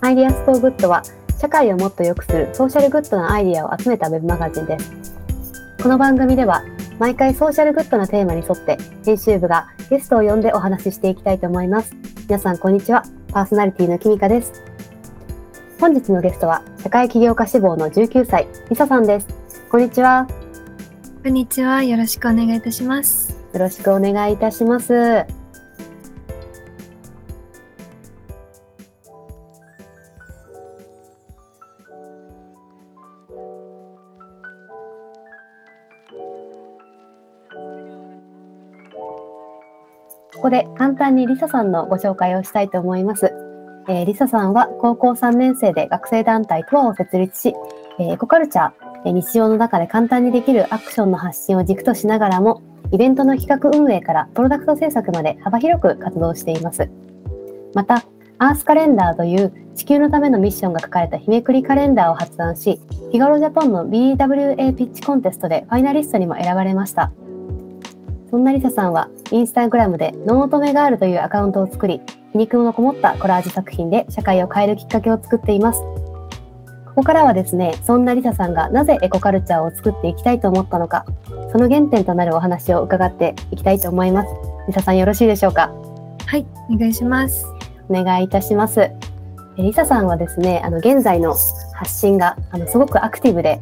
IDEAS FOR GOOD は社会をもっと良くするソーシャルグッドなアイディアを集めたウェブマガジンです。この番組では毎回ソーシャルグッドなテーマに沿って編集部がゲストを呼んでお話ししていきたいと思います。皆さんこんにちは。パーソナリティのキミカです。本日のゲストは社会起業家志望の19歳、リサさんです。こんにちは。こんにちは。よろしくお願いいたします。よろしくお願いいたします。ここで簡単にリサさんのご紹介をしたいと思います。えー、リサさんは高校3年生で学生団体トアを設立し、えー、エコカルチャー、え、日常の中で簡単にできるアクションの発信を軸としながらも、イベントの企画運営からプロダクト制作まで幅広く活動しています。また、アースカレンダーという地球のためのミッションが書かれた日めくりカレンダーを発案し、ヒガロジャポンの BWA ピッチコンテストでファイナリストにも選ばれました。そんなリサさんは、インスタグラムでノートメガールというアカウントを作り、皮肉のこもったコラージュ作品で社会を変えるきっかけを作っています。ここからはですね、そんなリサさんがなぜエコカルチャーを作っていきたいと思ったのか、その原点となるお話を伺っていきたいと思います。リサさんよろしいでしょうか？はい、お願いします。お願いいたします。リサさんはですね、あの現在の発信があのすごくアクティブで、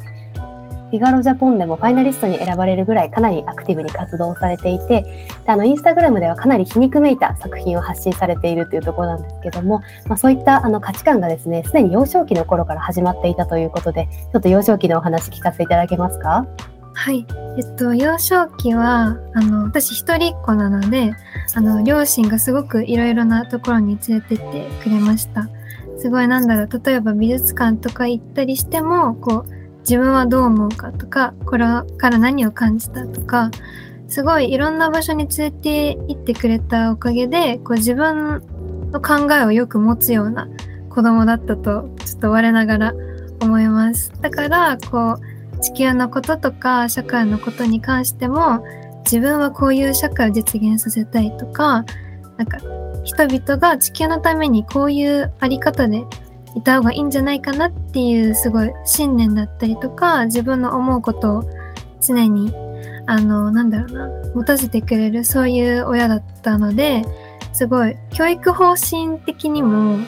フィガロジャポンでもファイナリストに選ばれるぐらいかなりアクティブに活動されていて、であのインスタグラムではかなり皮肉めいた作品を発信されているというところなんですけども、まあ、そういったあの価値観がですね、すでに幼少期の頃から始まっていたということで、ちょっと幼少期のお話聞かせていただけますか？はい。えっと、幼少期は、あの、私一人っ子なので、あの、両親がすごくいろいろなところに連れてってくれました。すごいなんだろう、例えば美術館とか行ったりしても、こう、自分はどう思うかとかこれから何を感じたとかすごいいろんな場所に連れて行ってくれたおかげでこう自分の考えをよく持つような子供だったとちょっと我ながら思います。だからこう地球のこととか社会のことに関しても自分はこういう社会を実現させたいとかなんか人々が地球のためにこういうあり方でいた方がいいんじゃないかなっていうすごい信念だったりとか自分の思うことを常にあのなんだろうな持たせてくれるそういう親だったのですごい教育方針的にも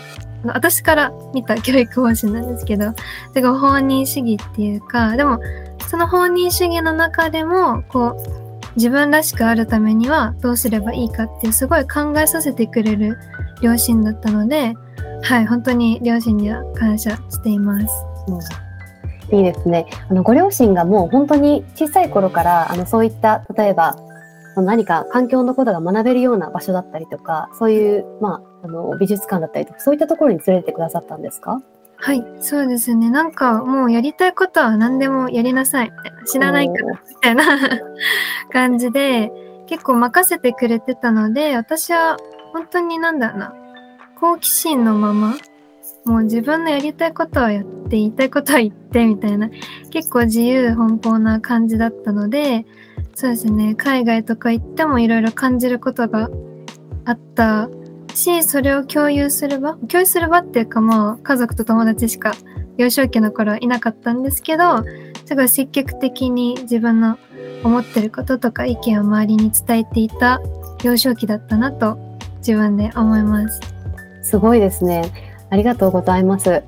私から見た教育方針なんですけどすごい放任主義っていうかでもその放任主義の中でもこう自分らしくあるためにはどうすればいいかっていうすごい考えさせてくれる両親だったのではい、本当に両親には感謝しています。うん、いいですね。あのご両親がもう本当に小さい頃からあのそういった例えば何か環境のことが学べるような場所だったりとか、そういうまああの美術館だったりとかそういったところに連れてくださったんですか？はい、そうですね。なんかもうやりたいことは何でもやりなさい。知らないからみたいな 感じで結構任せてくれてたので、私は本当になんだろうな。好奇心のままもう自分のやりたいことはやって言いたいことは言ってみたいな結構自由奔放な感じだったのでそうですね海外とか行ってもいろいろ感じることがあったしそれを共有する場共有する場っていうかもう家族と友達しか幼少期の頃はいなかったんですけどすごい積極的に自分の思ってることとか意見を周りに伝えていた幼少期だったなと自分で思います。すごいですね。ありがとうございます。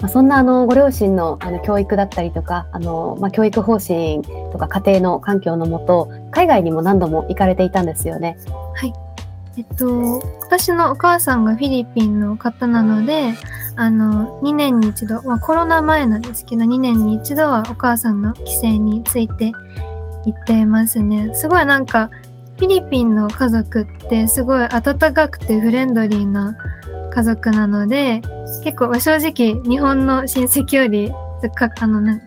まあ、そんなあのご両親のあの教育だったりとか、あのまあ、教育方針とか家庭の環境のもと、海外にも何度も行かれていたんですよね。はい。えっと、私のお母さんがフィリピンの方なので、あの、2年に一度、まあ、コロナ前なんですけど、2年に一度はお母さんの帰省について行ってますね。すごいなんか、フィリピンの家族ってすごい温かくてフレンドリーな家族なので結構正直日本の親戚よりかあのな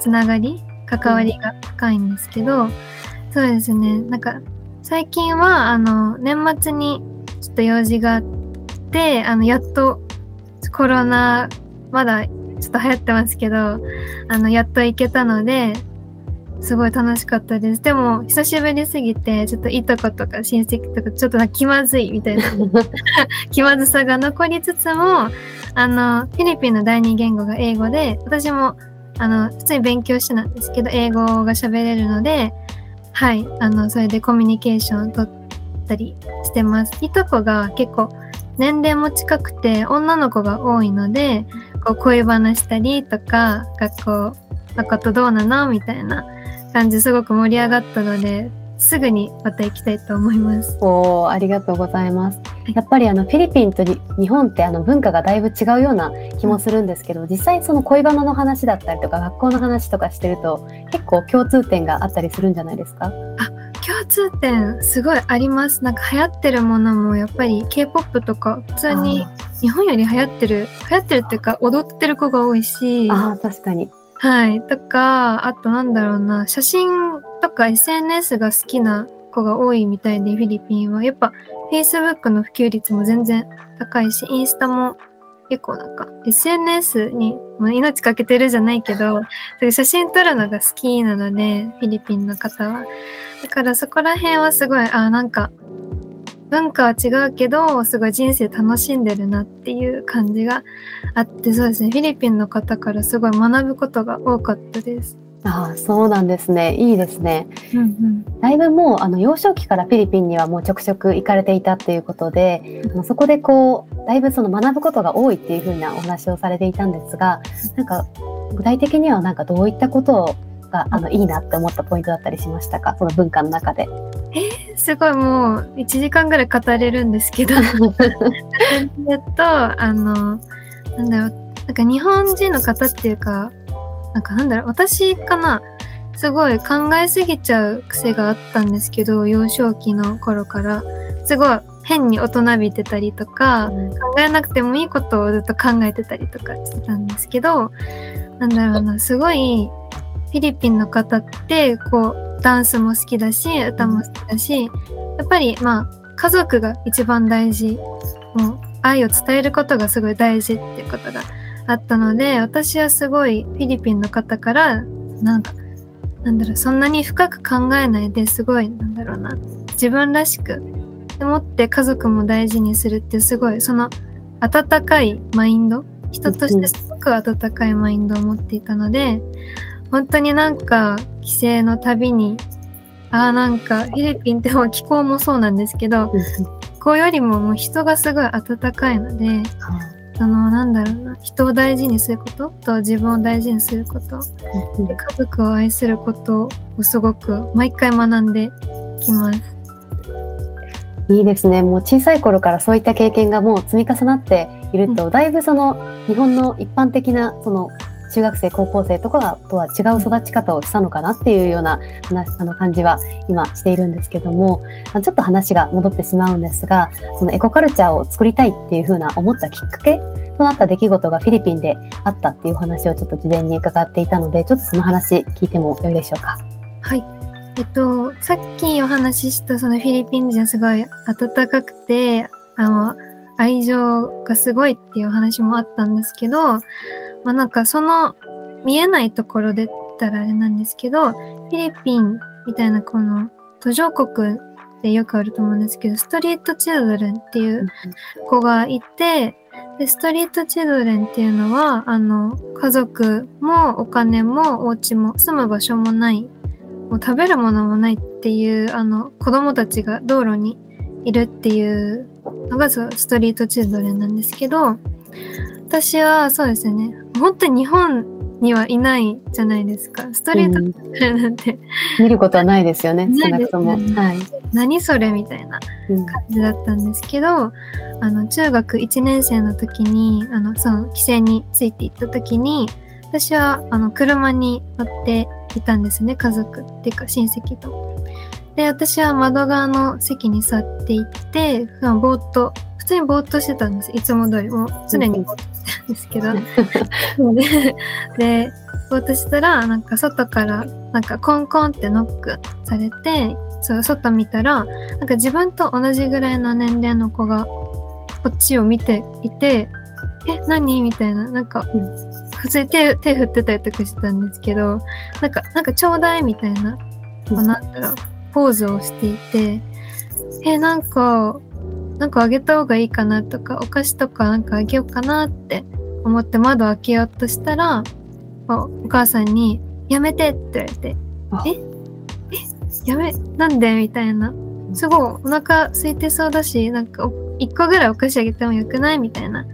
つながり関わりが深いんですけど、そうですね。なんか最近はあの年末にちょっと用事があってあのやっとコロナまだちょっと流行ってますけどあのやっと行けたのですごい楽しかったです。でも、久しぶりすぎて、ちょっといとことか親戚とか、ちょっと気まずいみたいな 気まずさが残りつつも、あの、フィリピンの第二言語が英語で、私も、あの、普通に勉強してなんですけど、英語が喋れるので、はい、あの、それでコミュニケーションを取ったりしてます。いとこが結構、年齢も近くて、女の子が多いので、こう、恋話したりとか、学校のことどうなの？みたいな感じすごく盛り上がったのですぐにまた行きたいと思います。おーありがとうございます。やっぱりあのフィリピンとに日本ってあの文化がだいぶ違うような気もするんですけど、実際その恋バナの話だったりとか学校の話とかしてると結構共通点があったりするんじゃないですか？共通点すごいあります。なんか流行ってるものもやっぱり K-POP とか普通に日本より流行ってる流行ってるっていうか踊ってる子が多いし、あ確かに。はい。とか、あとなんだろうな、写真とか SNS が好きな子が多いみたいで、フィリピンは。やっぱ Facebook の普及率も全然高いし、インスタも結構なんか SNS に、まあ、命かけてるじゃないけど、写真撮るのが好きなので、フィリピンの方は。だからそこら辺はすごい、あ、なんか、文化は違うけど、すごい人生楽しんでるなっていう感じがあって、そうですね、フィリピンの方からすごい学ぶことが多かったです。ああそうなんですね。いいですね。うんうん。だいぶもうあの幼少期からフィリピンにはもうちょくちょく行かれていたっていうことで、あのそこでこうだいぶその学ぶことが多いっていう風なお話をされていたんですが、なんか具体的にはなんかどういったことがあのいいなって思ったポイントだったりしましたか？その文化の中で。すごいもう1時間ぐらい語れるんですけど、えっと、あの、なんだろう、なんか日本人の方っていうか、なんかなんだろう、私かな、すごい考えすぎちゃう癖があったんですけど、幼少期の頃から、すごい変に大人びてたりとか、考えなくてもいいことをずっと考えてたりとかしてたんですけど、なんだろうな、すごいフフィリピンの方って、こう、ダンスも好きだし、歌も好きだし、やっぱりまあ、家族が一番大事。もう、愛を伝えることがすごい大事っていうことがあったので、私はすごいフィリピンの方から、なんか、なんだろう、そんなに深く考えないですごい、なんだろうな、自分らしく、でもって家族も大事にするってすごい、その温かいマインド、人としてすごく温かいマインドを持っていたので、本当になんか帰省のたびに、ああなんかフィリピンって気候もそうなんですけど、気候よりももう人がすごい温かいので、そのなんだろうな、人を大事にすることと自分を大事にすること、で家族を愛することをすごく毎回学んできます。いいですね。もう小さい頃からそういった経験がもう積み重なっていると、だいぶその日本の一般的なその中学生高校生とかとは違う育ち方をしたのかなっていうような話あの感じは今しているんですけどもちょっと話が戻ってしまうんですがそのエコカルチャーを作りたいっていうふうな思ったきっかけとなった出来事がフィリピンであったっていう話をちょっと事前に伺っていたのでちょっとその話聞いてもよいでしょうか？はい。えっと、さっきお話ししたそのフィリピン人はすごい温かくて、あの、愛情がすごいっていうお話もあったんですけど、まあなんかその見えないところで言ったらあれなんですけど、フィリピンみたいなこの途上国でよくあると思うんですけど、ストリートチルドレンっていう子がいて、で、ストリートチルドレンっていうのは、あの、家族もお金もお家も住む場所もない、もう食べるものもないっていう、あの、子供たちが道路にいるっていうのがストリートチルドレンなんですけど、私はそうですね、本当に日本にはいないじゃないですか。ストリートなんて、見ることはないですよね少なくとも。はい。何それみたいなうん。感じだったんですけどあの中学1年生の時にあのその帰省について行った時に私はあの車に乗っていたんですね家族っていうか親戚と。で私は窓側の席に座っていて普段ぼーっと普通にぼーっとしてたんです。いつも通り。もう常にぼーっとたんですけど。ででぼーっとしたらなんか外からなんかコンコンってノックされてそう外見たらなんか自分と同じぐらいの年齢の子がこっちを見ていて、え、何？みたいな、なんか、うん。普通に手手振ってたりとかしてたんですけどなんかなんかちょうだいみたいなこうなったらポーズをしていてえなんかなんかあげた方がいいかなとかお菓子とかなんかあげようかなって思って窓開けようとしたらおお母さんに「やめて」って言われてあ「え？え？やめなんで?」みたいな。すごいお腹空いてそうだしなんかお1個ぐらいお菓子あげてもよくない？みたいな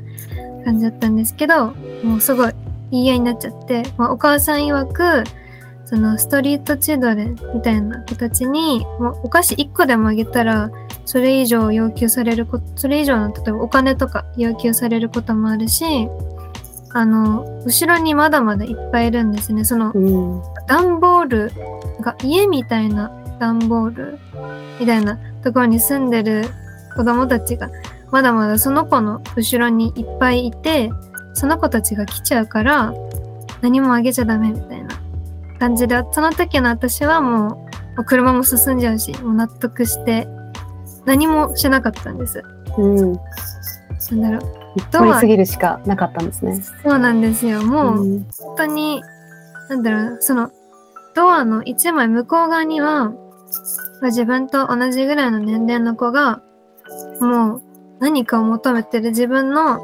感じだったんですけどもうすごい言い合いになっちゃって、まあ、お母さん曰くそのストリートチルドレンみたいな子たちにもうお菓子1個でもあげたらそれ以上要求されることそれ以上の例えばお金とか要求されることもあるしあの後ろにまだまだいっぱいいるんですねそのうん。段ボールが家みたいな段ボールみたいなところに住んでる子供たちがまだまだその子の後ろにいっぱいいてその子たちが来ちゃうから何もあげちゃダメみたいな感じでその時の私はもうもう車も進んじゃうしもう納得して何もしなかったんです。うん。なんだろう通り過ぎるしかなかったんですね。そうなんですよもう、うん本当に、なんだろうな、その、ドアの一枚向こう側には、まあ自分と同じぐらいの年齢の子が、もう何かを求めてる自分の、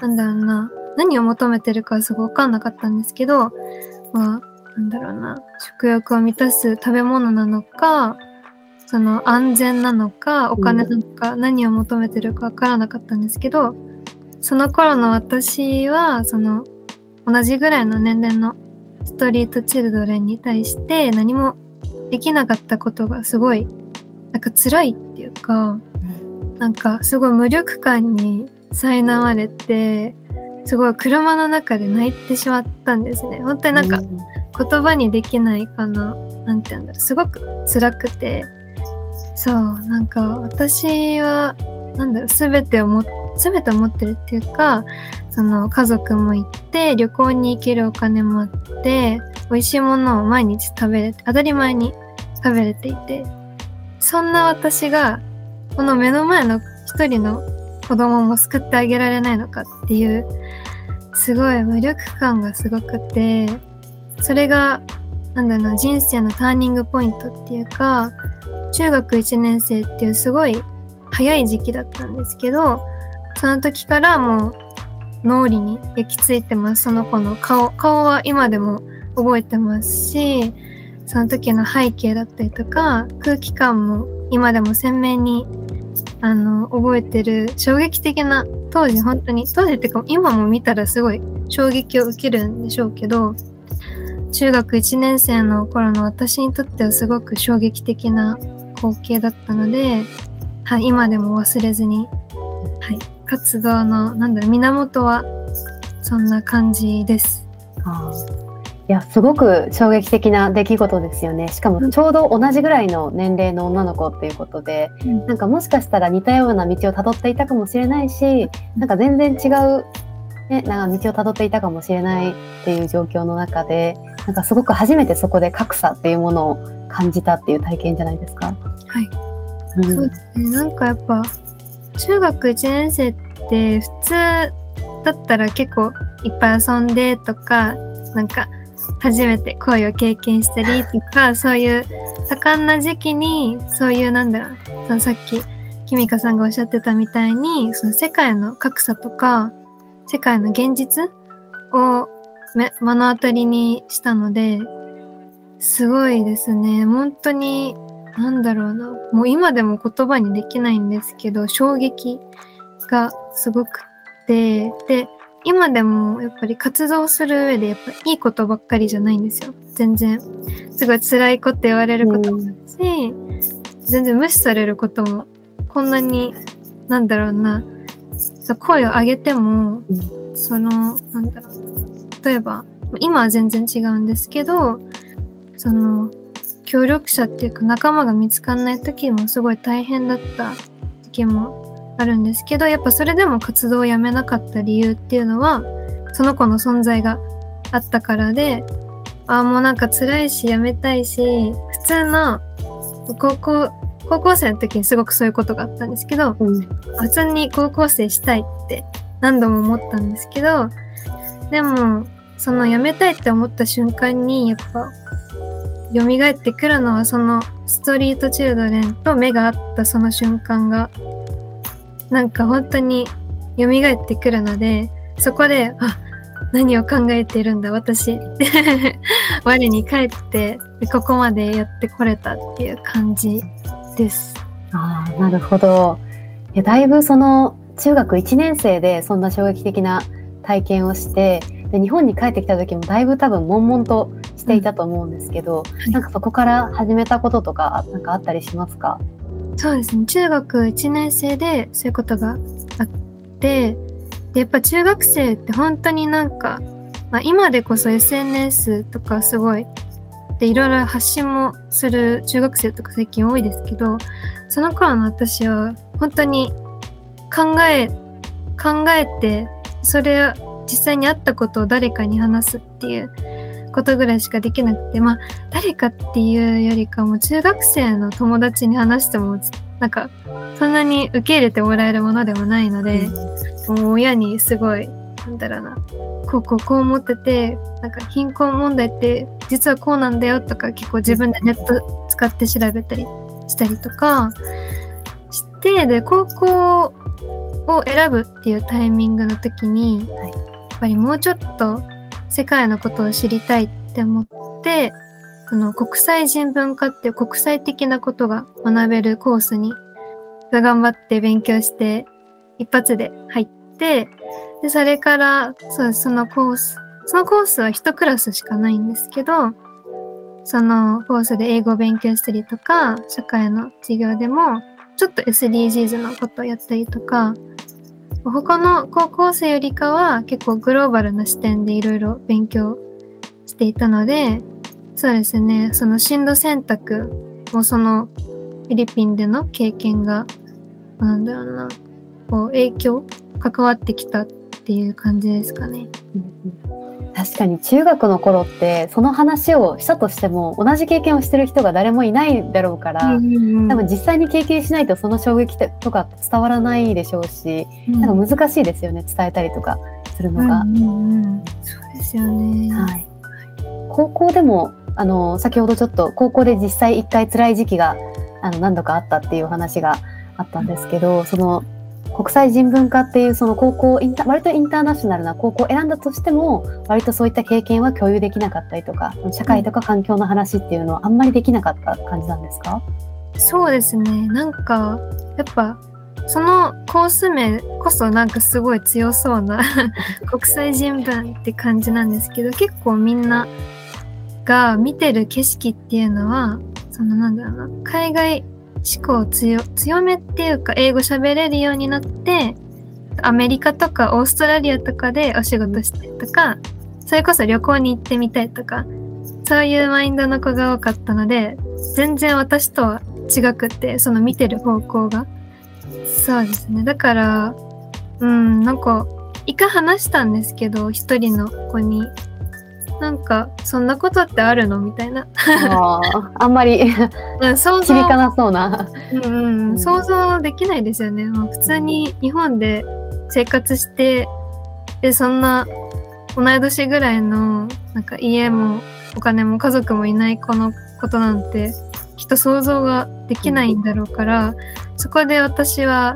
なんだろうな、何を求めてるかはすごいわかんなかったんですけど、まあ、なんだろうな、食欲を満たす食べ物なのか、その安全なのか、お金なのか、何を求めてるかわからなかったんですけど、その頃の私は、その、同じぐらいの年齢のストリートチルドレンに対して何もできなかったことがすごいなんか辛いっていうかなんかすごい無力感に苛まれてすごい車の中で泣いてしまったんですね。本当になんか言葉にできないかななんて言うんだろうすごく辛くてそうなんか私はなんだろう全てをも全てを持ってるっていうかその家族も行って旅行に行けるお金もあって美味しいものを毎日食べれて当たり前に食べれていてそんな私がこの目の前の一人の子供も救ってあげられないのかっていうすごい無力感がすごくてそれがなんだろう人生のターニングポイントっていうか中学1年生っていうすごい早い時期だったんですけどその時からもう脳裏に焼き付いてます。その子の顔顔は今でも覚えてますしその時の背景だったりとか空気感も今でも鮮明にあの覚えてる衝撃的な当時本当に当時っていうか今も見たらすごい衝撃を受けるんでしょうけど中学1年生の頃の私にとってはすごく衝撃的な光景だったので、はい、今でも忘れずに、はい、活動のなんだろう源はそんな感じです。あー。いやすごく衝撃的な出来事ですよね。しかもちょうど同じぐらいの年齢の女の子っていうことで、うん。なんかもしかしたら似たような道をたどっていたかもしれないしなんか全然違う、ね、なんか道をたどっていたかもしれないっていう状況の中でなんかすごく初めてそこで格差っていうものを感じたっていう体験じゃないですか？はいうんそうですね。なんかやっぱ中学1年生って普通だったら結構いっぱい遊んでとかなんか初めて恋を経験したりとかそういう盛んな時期にそういうなんだろうそのさっきキミカさんがおっしゃってたみたいにその世界の格差とか世界の現実をめ目の当たりにしたのですごいですね。本当になんだろうな。もう今でも言葉にできないんですけど衝撃がすごくて。で今でもやっぱり活動する上でやっぱいいことばっかりじゃないんですよ。全然。すごい辛いこと言われることもあるし、全然無視されることもこんなになんだろうな。声を上げても、そのなんだろう。例えば今は全然違うんですけどその協力者っていうか仲間が見つかんない時もすごい大変だった時期もあるんですけどやっぱそれでも活動をやめなかった理由っていうのはその子の存在があったからでああもうなんか辛いしやめたいし普通の高校高校生の時にすごくそういうことがあったんですけどうん。普通に高校生したいって何度も思ったんですけどでもその辞めたいって思った瞬間にやっぱ蘇ってくるのはそのストリートチルドレンと目が合ったその瞬間がなんか本当に蘇ってくるのでそこであ何を考えてるんだ私 我に返ってここまでやってこれたっていう感じです。ああなるほどいやだいぶその中学1年生でそんな衝撃的な体験をしてで日本に帰ってきた時もだいぶ多分悶々としていたと思うんですけど、うん、なんかそこから始めたこととかなんかあったりしますか？そうですね。中学1年生でそういうことがあってでやっぱ中学生って本当になんか、まあ、今でこそ SNS とかすごいでいろいろ発信もする中学生とか最近多いですけどその頃の私は本当に考え考えてそれ実際にあったことを誰かに話すっていうことぐらいしかできなくてまあ誰かっていうよりかも中学生の友達に話してもなんかそんなに受け入れてもらえるものでもないので、もう親にすごいなんだろうなこうこうこう思っててなんか貧困問題って実はこうなんだよとか結構自分でネット使って調べたりしたりとかしてで高校を選ぶっていうタイミングの時に、はい、やっぱりもうちょっと世界のことを知りたいって思ってその国際人文化っていう国際的なことが学べるコースに頑張って勉強して一発で入ってでそれからそうそのコースそのコースは一クラスしかないんですけどそのコースで英語を勉強したりとか社会の授業でもちょっと SDGs のことをやったりとか他の高校生よりかは結構グローバルな視点でいろいろ勉強していたのでそうですねその進路選択もそのフィリピンでの経験がなんだろうなこう影響関わってきたっていう感じですかね。確かに中学の頃ってその話をしたとしても同じ経験をしてる人が誰もいないだろうから、うんうん、多分実際に経験しないとその衝撃とか伝わらないでしょうし、うん、なんか難しいですよね伝えたりとかするのが。うんうんうん、そうですよね、はい、高校でもあの先ほどちょっと高校で実際一回辛い時期があの何度かあったっていう話があったんですけどその国際人文化っていうその高校インタ割とインターナショナルな高校を選んだとしても割とそういった経験は共有できなかったりとか社会とか環境の話っていうのはあんまりできなかった感じなんですか？そうですね。なんかやっぱそのコース名こそなんかすごい強そうな 国際人文って感じなんですけど結構みんなが見てる景色っていうのはそのなんだろうな海外思考強強めっていうか英語喋れるようになってアメリカとかオーストラリアとかでお仕事したりとかそれこそ旅行に行ってみたいとかそういうマインドの子が多かったので全然私とは違くてその見てる方向が。そうですね。だからうんなんか一回話したんですけど一人の子に。なんかそんなことってあるの？みたいな。ああんまり 想像。響かなそうな、うんうん、想像できないですよね、まあ、普通に日本で生活してでそんな同い年ぐらいのなんか家もお金も家族もいない子のことなんてきっと想像ができないんだろうから、そこで私は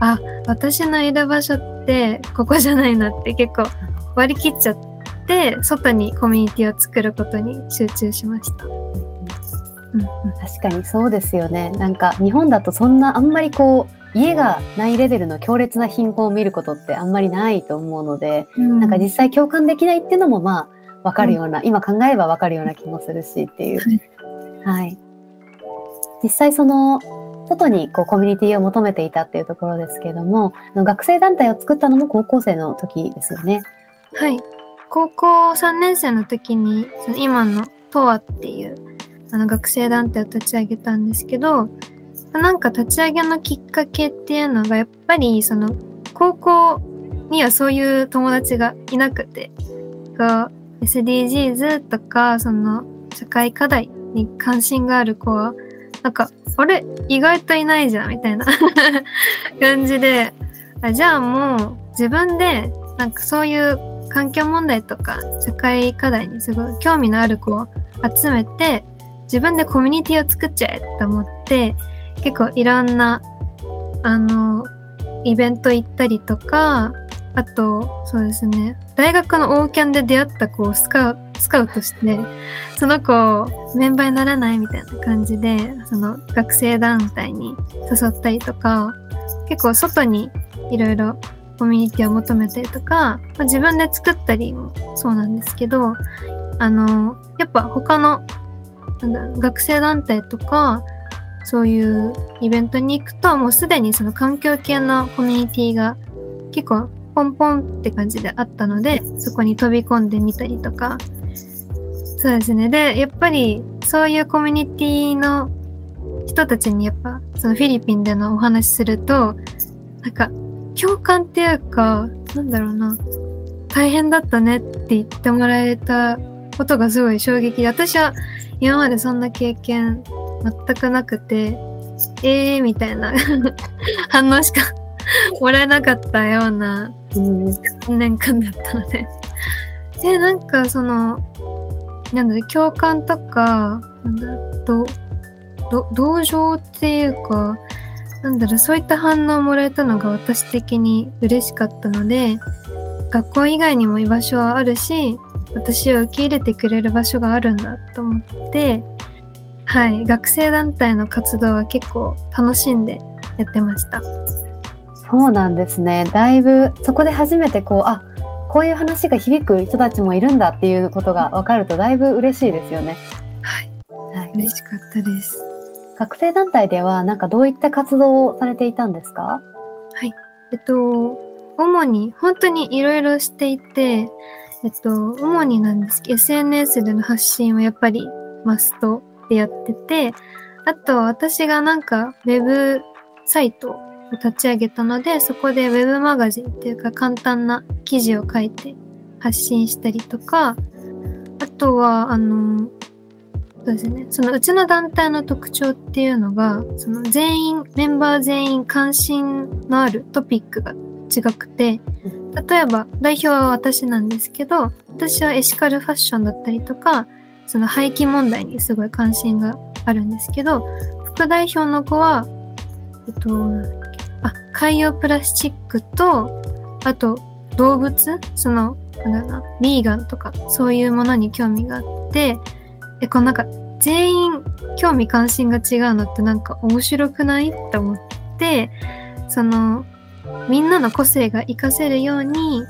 あ私のいる場所ってここじゃないなって結構割り切っちゃって。って外にコミュニティを作ることに集中しました。うん、確かにそうですよね。なんか日本だとそんなあんまりこう家がないレベルの強烈な貧困を見ることってあんまりないと思うので、うん、なんか実際共感できないっていうのもまあわかるような、うん、今考えればわかるような気もするしっていう。はい。実際その外にこうコミュニティを求めていたっていうところですけれども、学生団体を作ったのも高校生の時ですよね。はい。高校3年生の時に、その今のトアっていうあの学生団体を立ち上げたんですけど、なんか立ち上げのきっかけっていうのが、やっぱりその高校にはそういう友達がいなくて、が SDGs とか、その社会課題に関心がある子は、なんか、あれ？意外といないじゃんみたいな 感じで、あじゃあもう自分でなんかそういう環境問題とか社会課題にすごい興味のある子を集めて自分でコミュニティを作っちゃえと思って結構いろんなあのイベント行ったりとかあとそうですね大学のオーキャンで出会った子をスカウスカウトしてその子をメンバーにならないみたいな感じでその学生団体に誘ったりとか結構外にいろいろコミュニティを求めたりとか、まあ、自分で作ったりもそうなんですけどあのやっぱ他のなんだ学生団体とかそういうイベントに行くともうすでにその環境系のコミュニティが結構ポンポンって感じであったのでそこに飛び込んでみたりとか。そうですね。でやっぱりそういうコミュニティの人たちにやっぱそのフィリピンでのお話するとなんか共感っていうかなんだろうな。大変だったねって言ってもらえたことがすごい衝撃で私は今までそんな経験全くなくてえーみたいな 反応しかもらえなかったような3年間だったので。でなんかそのなんだろ共感とかなんだろど同情っていうかなんだろうそういった反応をもらえたのが私的に嬉しかったので学校以外にも居場所はあるし私を受け入れてくれる場所があるんだと思ってはい学生団体の活動は結構楽しんでやってました。そうなんですね。だいぶそこで初めてこうあこういう話が響く人たちもいるんだっていうことが分かるとだいぶ嬉しいですよね。はい、はい、嬉しかったです学生団体ではなんかどういった活動をされていたんですか？はい。えっと主に本当にいろいろしていてえっと、主になんですけど、SNS での発信はやっぱりマストでやってて、あと私がなんかウェブサイトを立ち上げたので、そこでウェブマガジンっていうか簡単な記事を書いて発信したりとか、あとは、あの、そうですね、そのうちの団体の特徴っていうのが、その全員、メンバー全員関心のあるトピックが違くて、例えば代表は私なんですけど、私はエシカルファッションだったりとか、その廃棄問題にすごい関心があるんですけど、副代表の子は、えっと、あ、海洋プラスチックと、あと動物その、なんだろうな、ビーガンとかそういうものに興味があって、え、このなんか全員興味関心が違うのってなんか面白くない？って思って、そのみんなの個性が活かせるように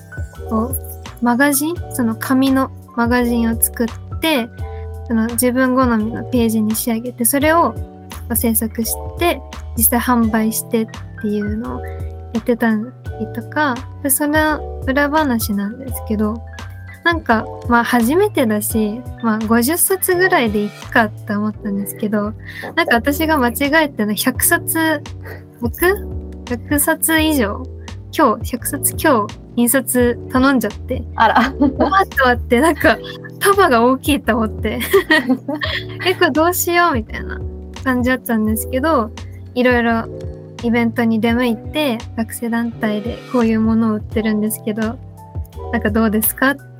こうマガジン？その紙のマガジンを作ってその自分好みのページに仕上げてそれを制作して実際販売してっていうのをやってたりとかでその裏話なんですけどなんかまあ初めてだし、まあ、50冊ぐらいでいくかって思ったんですけどなんか私が間違えての100冊僕？100冊以上？今日100冊今日印刷頼んじゃって。あら。終わったってなんか束が大きいと思って。えこれどうしようみたいな感じだったんですけどいろいろイベントに出向いて学生団体でこういうものを売ってるんですけどなんかどうですかって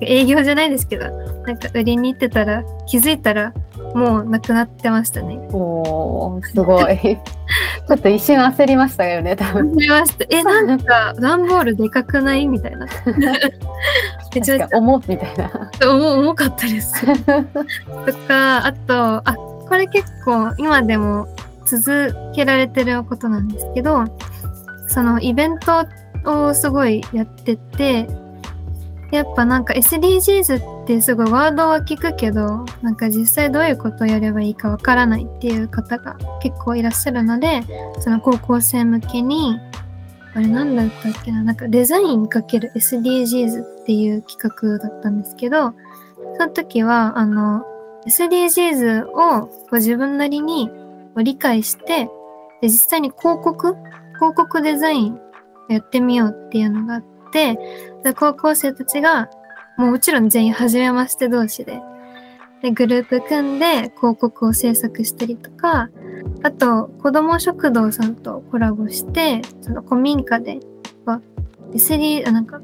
営業じゃないですけどなんか売りに行ってたら気づいたらもうなくなってましたね。おー、すごい。ちょっと一瞬焦りましたよね、多分。焦りました。え、なんか、段ボールでかくないみたいな。めちゃ重みたいな。重重かったです。とか、あと、あ、これ結構今でも続けられてることなんですけど、そのイベントをすごいやってて、やっぱなんか SDGs ってすごいワードは聞くけどなんか実際どういうことをやればいいかわからないっていう方が結構いらっしゃるのでその高校生向けにあれなんだったっけななんかデザインかける SDGs っていう企画だったんですけどその時はあの SDGs をこう自分なりに理解してで実際に広告広告デザインやってみようっていうのがあってて、で高校生たちが、もうもちろん全員初めまして同士で、で、グループ組んで広告を制作したりとか、あと、子供食堂さんとコラボして、その古民家で、SD、なんか、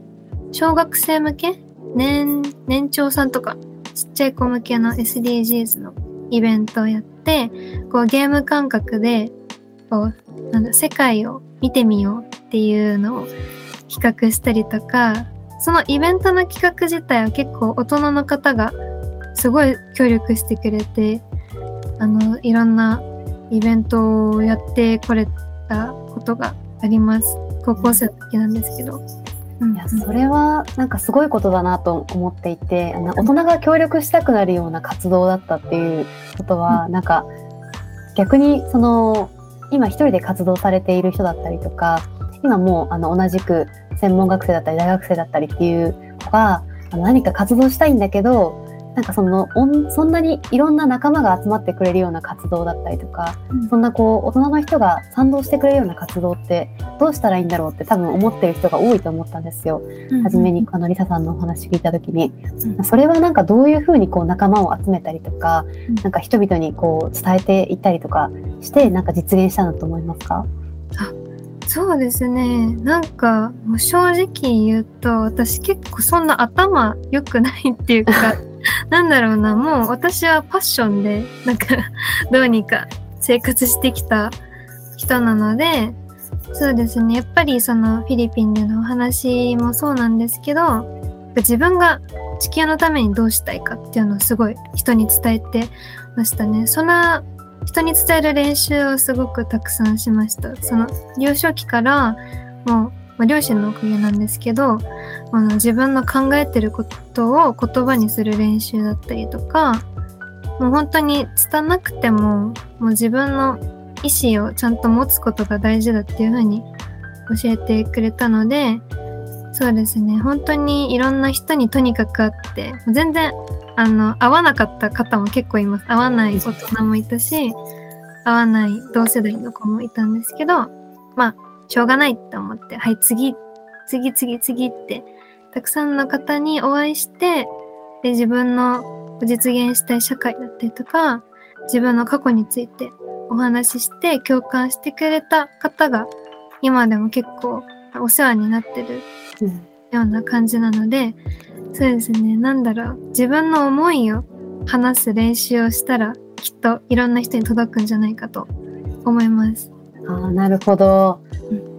小学生向け？年、年長さんとか、ちっちゃい子向けの SDGs のイベントをやって、こうゲーム感覚で、こう、なんだ、世界を見てみようっていうのを企画したりとか、そのイベントの企画自体は結構大人の方がすごい協力してくれて、あの、いろんなイベントをやってこれたことがあります。高校生の時なんですけど。いやそれはなんかすごいことだなと思っていて大人が協力したくなるような活動だったっていうことは、うん、なんか逆にその今一人で活動されている人だったりとか今もうあの同じく専門学生だったり大学生だったりっていう子があの何か活動したいんだけどなんかそのそんなにいろんな仲間が集まってくれるような活動だったりとか、うん、そんなこう大人の人が賛同してくれるような活動ってどうしたらいいんだろうって多分思ってる人が多いと思ったんですよ。うん、初めにあのリサさんのお話聞いた時に、うん、それはなんかどういうふうにこう仲間を集めたりとか、うん、なんか人々にこう伝えていったりとかしてなんか実現したんだと思いますか？あそうですね。なんか、もう正直言うと、私結構そんな頭良くないっていうか、なんだろうな、もう私はパッションで、なんかどうにか生活してきた人なので、そうですね、やっぱりそのフィリピンでのお話もそうなんですけど、自分が地球のためにどうしたいかっていうのをすごい人に伝えてましたね。そんな人に伝える練習をすごくたくさんしました。その幼少期からもうまあ、両親のおかげなんですけどあの自分の考えてることを言葉にする練習だったりとかもう本当に拙なくてももう自分の意思をちゃんと持つことが大事だっていうふうに教えてくれたのでそうですね。本当にいろんな人にとにかく会って全然あの会わなかった方も結構います。会わない大人もいたし会わない同世代の子もいたんですけどまあしょうがないって思って、はい、次、次、次、次って、たくさんの方にお会いして、で、自分の実現したい社会だったりとか、自分の過去についてお話しして共感してくれた方が、今でも結構お世話になってるような感じなので、そうですね、なんだろう、自分の思いを話す練習をしたら、きっといろんな人に届くんじゃないかと思います。あなるほど。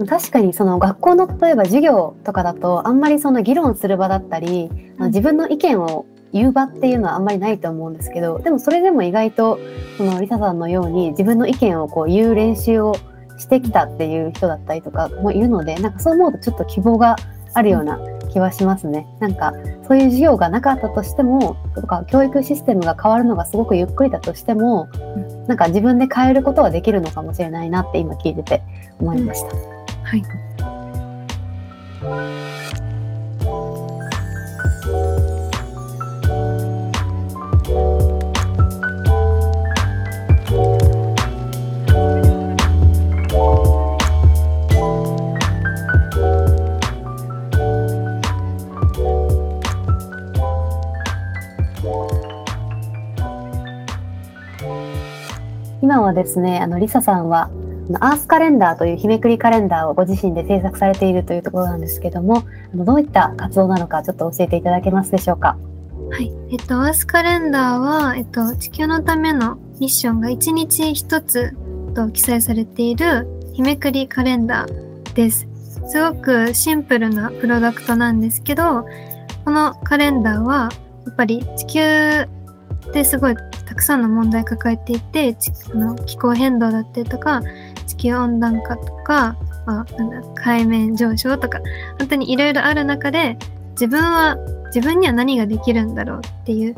確かにその学校の例えば授業とかだとあんまりその議論する場だったり、うん、自分の意見を言う場っていうのはあんまりないと思うんですけどでもそれでも意外とそのリサさんのように自分の意見をこう言う練習をしてきたっていう人だったりとかもいるのでなんかそう思うとちょっと希望があるような気はしますね。なんかそういう授業がなかったとしてもとか教育システムが変わるのがすごくゆっくりだとしてもなんか自分で変えることはできるのかもしれないなって今聞いてて思いました。うん、はいですね、あの、リサさんは、アースカレンダーという日めくりカレンダーをご自身で制作されているというところなんですけども、あのどういった活動なのかちょっと教えていただけますでしょうか？はい。えっと、アースカレンダーは、えっと、地球のためのミッションが1日1つと記載されている日めくりカレンダーです。すごくシンプルなプロダクトなんですけど、このカレンダーは、やっぱり地球ってすごいたくさんの問題抱えていてあの気候変動だったりとか地球温暖化とか、まあ、なんだ海面上昇とか本当にいろいろある中で自分は自分には何ができるんだろうっていう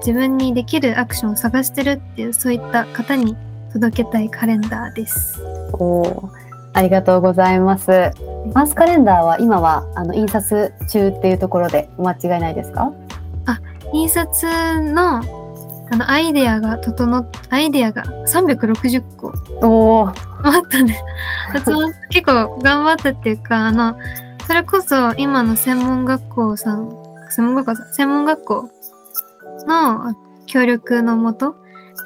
自分にできるアクションを探してるっていうそういった方に届けたいカレンダーです。おありがとうございます。マースカレンダーは今はあの印刷中っていうところでお間違いないですか？あ印刷のあの、アイデアが整っ、アイデアが360個。おお。あったね。結構頑張ったっていうか、あの、それこそ今の専門学校さん、専門学校さん、専門学校の協力のもと、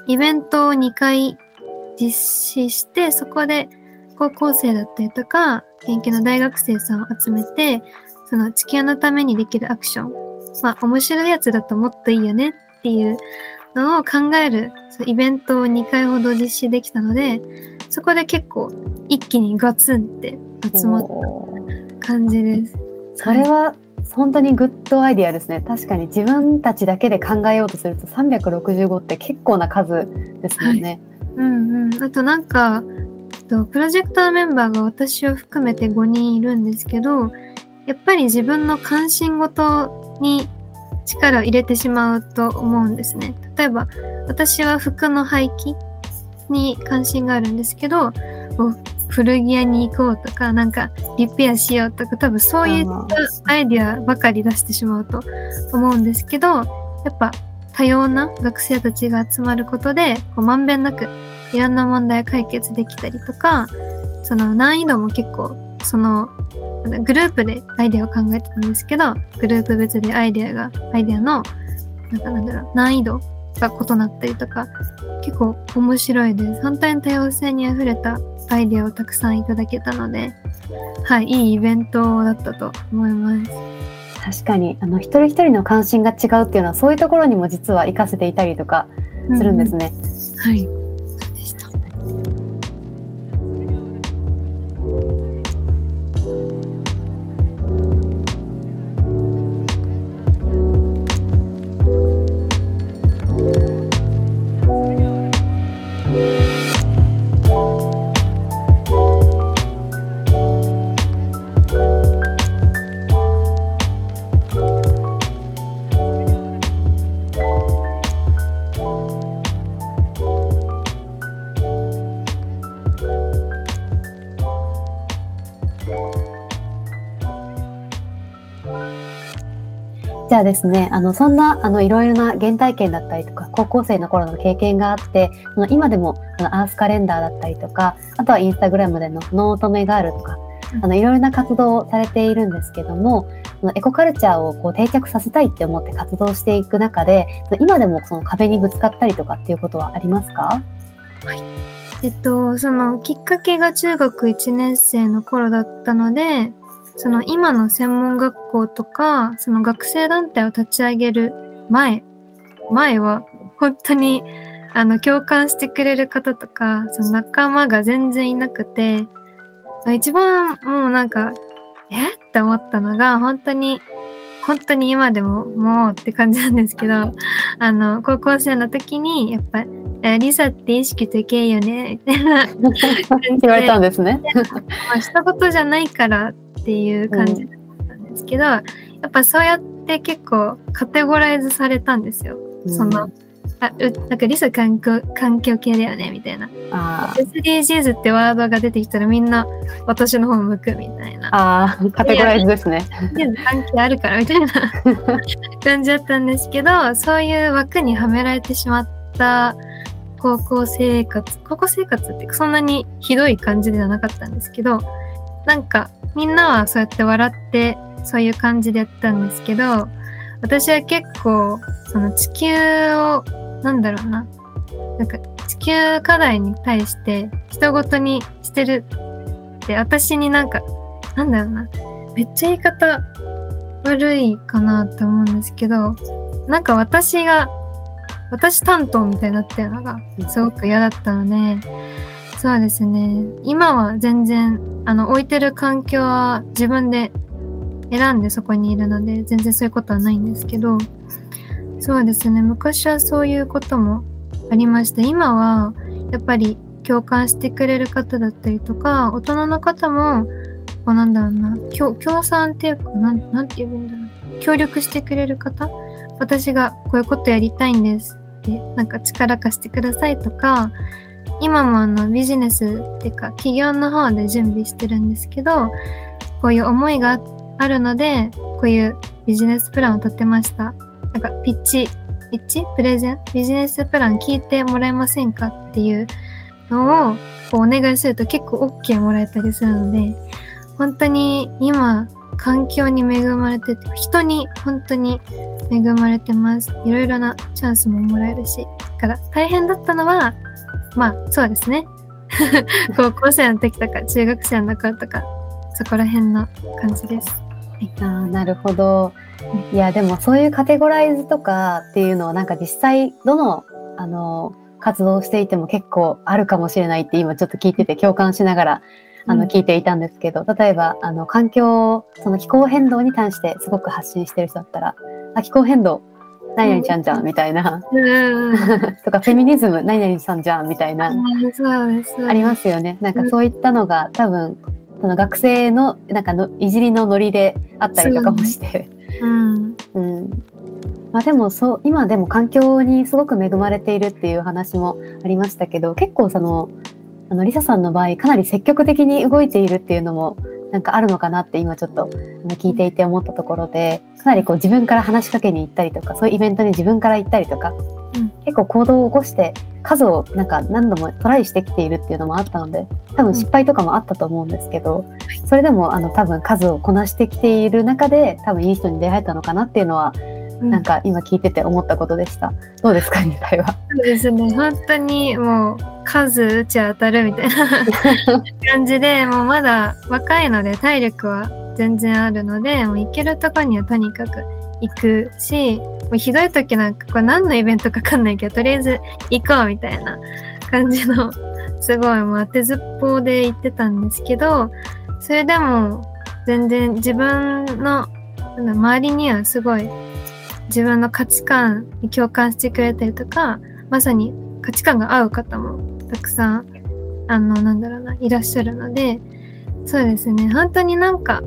イベントを2回実施して、そこで高校生だったりとか、研究の大学生さんを集めて、その地球のためにできるアクション、まあ面白いやつだともっといいよねっていうのを考えるイベントを2回ほど実施できたので、そこで結構一気にガツンって集まった感じです。それは本当にグッドアイディアですね。確かに自分たちだけで考えようとすると365って結構な数ですよね。はい、うんうん。あとなんか、プロジェクターメンバーが私を含めて5人いるんですけど、やっぱり自分の関心事に力を入れてしまうと思うんですね。例えば、私は服の廃棄に関心があるんですけど、古着屋に行こうとか、なんかリペアしようとか、多分そういったアイディアばかり出してしまうと思うんですけど、やっぱ多様な学生たちが集まることで、こうまんべんなくいろんな問題解決できたりとか、その難易度も結構、そのグループでアイデアを考えてたんですけど、グループ別でアイデアが、アイデアの、なんかなんだろう、難易度が異なったりとか、結構面白いです。反対の多様性にあふれたアイデアをたくさんいただけたので、はい、いいイベントだったと思います。確かにあの一人一人の関心が違うっていうのはそういうところにも実は活かせていたりとかするんですね。うん、はいじゃあですね、あのそんなあのいろいろな原体験だったりとか、高校生の頃の経験があって、あの今でもあのアースカレンダーだったりとか、あとはインスタグラムでのノートメガールとか、あのいろいろな活動をされているんですけども、のエコカルチャーをこう定着させたいって思って活動していく中で、今でもその壁にぶつかったりとかっていうことはありますか？はい。えっと、そのきっかけが中学1年生の頃だったので、その今の専門学校とか、その学生団体を立ち上げる前、前は本当にあの共感してくれる方とか、その仲間が全然いなくて、一番もうなんか、え？って思ったのが、本当に、本当に今でももうって感じなんですけど、あの、高校生の時に、やっぱ、えリサって意識高いよね、みたいな 言われたんですね。まあ、したことじゃないからっていう感じだったんですけど、うん、やっぱそうやって結構カテゴライズされたんですよ。うん、そのあうなんかリス環境環境系だよねみたいな。SDGs ってワードが出てきたらみんな私の方向くみたいな。ああ、カテゴライズですね。関係あるからみたいな 感じだったんですけど、そういう枠にはめられてしまった高校生活、高校生活ってそんなにひどい感じではなかったんですけど、なんかみんなはそうやって笑ってそういう感じでやったんですけど、私は結構その地球をなんだろうな。なんか地球課題に対して人ごとにしてるって私になんか、なんだろうな。めっちゃ言い方悪いかなって思うんですけど、なんか私が、私担当みたいになってるのがすごく嫌だったので、そうですね。今は全然、あの、置いてる環境は自分で選んでそこにいるので、全然そういうことはないんですけど、そうですね。昔はそういうこともありました。今は、やっぱり共感してくれる方だったりとか、大人の方も、こうなんだろうな、協賛っていうか、なん、なんて言うんだろう。協力してくれる方私がこういうことやりたいんですって、なんか力貸してくださいとか、今もあのビジネスっていうか企業の方で準備してるんですけど、こういう思いがあるので、こういうビジネスプランを立てました。なんかピッチ、ピッチ？プレゼン？ビジネスプラン聞いてもらえませんかっていうのをこうお願いすると結構 OK もらえたりするので、本当に今、環境に恵まれてて、人に本当に恵まれてます。いろいろなチャンスももらえるし。だから大変だったのは、まあそうですね。高校生の時とか中学生の頃とか、そこら辺の感じです。あーなるほど。いや、でもそういうカテゴライズとかっていうのはなんか実際どの、あの、活動をしていても結構あるかもしれないって今ちょっと聞いてて 共感しながらあうんの聞いていたんですけど、例えばあの環境、その気候変動に関してすごく発信してる人だったら、あ、気候変動、何々ちゃんじゃんみたいな、うん。とかフェミニズム、何々さんじゃんみたいな。ありますよね。なんかそういったのが多分、その学生のなんかのいじりのノリであったりとかもして。うん。うん。まあでもそう、今でも環境にすごく恵まれているっていう話もありましたけど、結構その、あの、リサさんの場合、かなり積極的に動いているっていうのも、なんかあるのかなって今ちょっと聞いていて思ったところで、かなりこう自分から話しかけに行ったりとか、そういうイベントに自分から行ったりとか、うん。結構行動を起こして、数をなんか何度もトライしてきているっていうのもあったので、多分失敗とかもあったと思うんですけど、それでもあの多分数をこなしてきている中で、多分いい人に出会えたのかなっていうのは、なんか今聞いてて思ったことでした。どうですか、2回は？そうですね。本当にもう数打ち当たるみたいな 感じで、もうまだ若いので体力は全然あるので、もう行けるとこにはとにかく行くし、もうひどい時なんかこれ何のイベントかわかんないけど、とりあえず行こうみたいな感じの、すごいもう当てずっぽうで行ってたんですけど、それでも全然自分の周りにはすごい自分の価値観に共感してくれたりとか、まさに価値観が合う方もたくさん、あの、なんだろうな、いらっしゃるので、そうですね、本当になんか、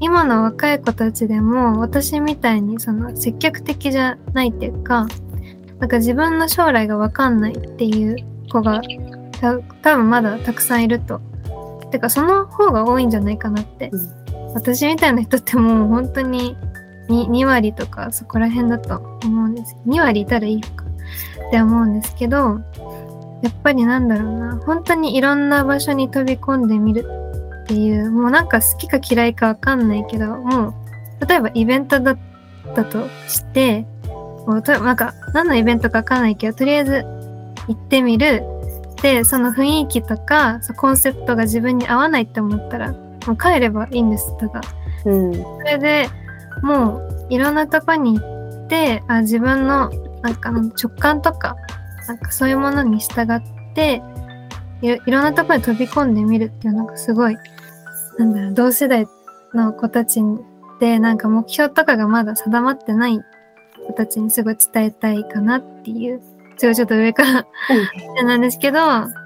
今の若い子たちでも私みたいにその積極的じゃないっていうか、なんか自分の将来がわかんないっていう子がた多分まだたくさんいると。てかその方が多いんじゃないかなって。私みたいな人ってもう本当に 2, 2割とかそこら辺だと思うんです2割いたらいいのか。って思うんですけどやっぱりなんだろうな。本当にいろんな場所に飛び込んでみるっていうもうなんか好きか嫌いかわかんないけどもう例えばイベントだったとしてもうとなんか何のイベントかわかんないけどとりあえず行ってみる。でその雰囲気とかそうコンセプトが自分に合わないって思ったらもう帰ればいいんです。ただ。うん。それでもういろんなとこに行ってあ自分のなんか直感とかなんかそういうものに従っていろいろんなとこに飛び込んでみるっていうのがすごいなんだろう同世代の子たちでなんか目標とかがまだ定まってない子たちにすごい伝えたいかなっていうすごいちょっと上から なんですけど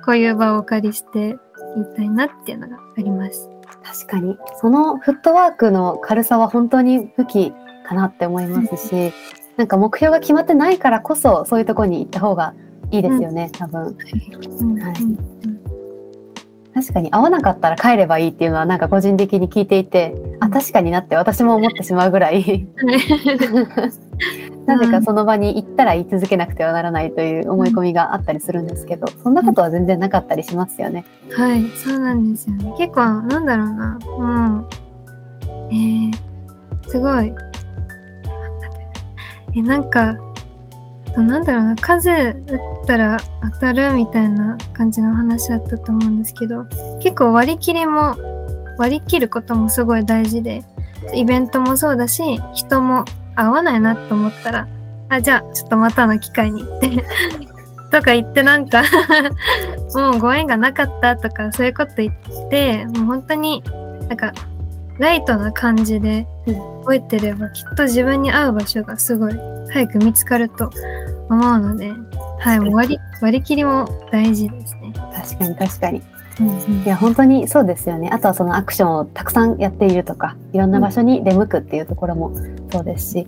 こういう場をお借りして言いたいなっていうのがあります。確かに。そのフットワークの軽さは本当に武器かなって思いますし、なんか目標が決まってないからこそ、そういうところに行った方がいいですよね、多分。うんはい。確かに合わなかったら帰ればいいっていうのはなんか個人的に聞いていて、あ、確かになって私も思ってしまうぐらい、なぜかその場に行ったら言い続けなくてはならないという思い込みがあったりするんですけど、そんなことは全然なかったりしますよね。はい、そうなんですよね。結構、なんだろうな、もう、えー、すごい、え、なんか、なんだろうな、数打ったら当たるみたいな感じの話だったと思うんですけど、結構割り切りも、割り切ることもすごい大事で、イベントもそうだし、人も合わないなと思ったら、あ、じゃあ、ちょっとまたの機会に行って、とか言ってなんか もうご縁がなかったとかそういうこと言ってもう本当になんかライトな感じで動いてればきっと自分に合う場所がすごい早く見つかると思うので、はい、割り割り切りも大事ですね。確かに確かに。うんいや本当にそうですよね。あとはそのアクションをたくさんやっているとか、いろんな場所に出向くっていうところもそうですし、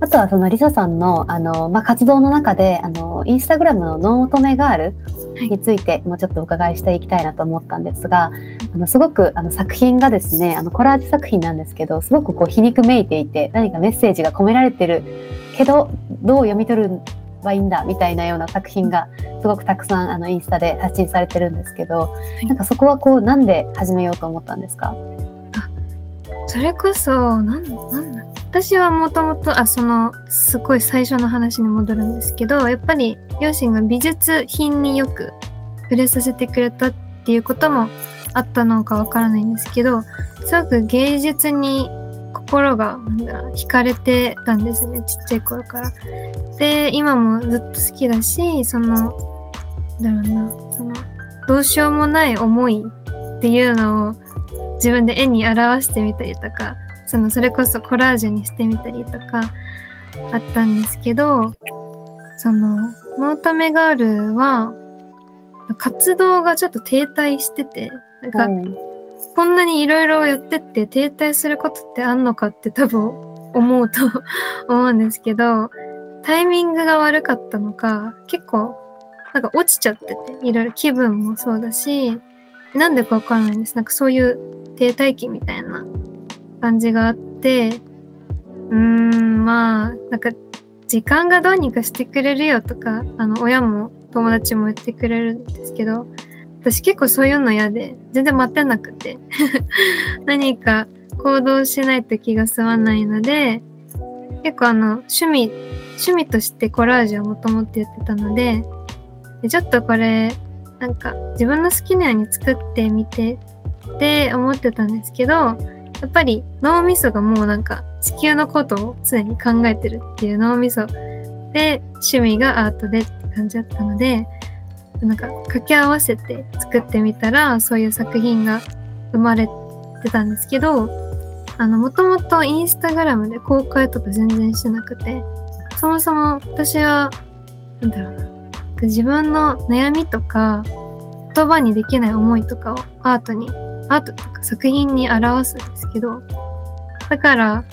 あとはそのリサさんのあの、まあ、活動の中であのインスタグラムのノートメガールについてもうちょっとお伺いしていきたいなと思ったんですが、あのすごくあの作品がですね、あのコラージュ作品なんですけど、すごくこう皮肉めいていて、何かメッセージが込められてるけど、どう読み取るばいいんだみたいなような作品がすごくたくさんあのインスタで発信されてるんですけど、いなんかそこはこうなんで始めようと思ったんですか？それこそなんなんだ私はもともとあそのすごい最初の話に戻るんですけどやっぱり両親が美術品によく触れさせてくれたっていうこともあったのかわからないんですけどすごく芸術に心がなん惹かれてたんですねちっちゃい頃から。で今もずっと好きだしそのなんだろうなそのどうしようもない思いっていうのを自分で絵に表してみたりとかそのそれこそコラージュにしてみたりとかあったんですけどそのノータメガールは活動がちょっと停滞しててなんか、うんこんなにいろいろやってって停滞することってあんのかって多分思うと 思うんですけど、タイミングが悪かったのか、結構なんか落ちちゃってて、いろいろ気分もそうだし、なんでかわからないんです。なんかそういう停滞期みたいな感じがあって、うーん、まあ、なんか時間がどうにかしてくれるよとか、あの、親も友達も言ってくれるんですけど、私結構そういうの嫌で、全然待てなくて、何か行動しないと気が済まないので、結構あの、趣味、趣味としてコラージュをもともとやってたので、でちょっとこれ、なんか自分の好きなように作ってみてって思ってたんですけど、やっぱり脳みそがもうなんか地球のことを常に考えてるっていう脳みそで趣味がアートでって感じだったので、なんか掛け合わせて作ってみたらそういう作品が生まれてたんですけどあのもともとインスタグラムで公開とか全然してなくてそもそも私はなんだろうな自分の悩みとか言葉にできない思いとかをアートにアートとか作品に表すんですけどだから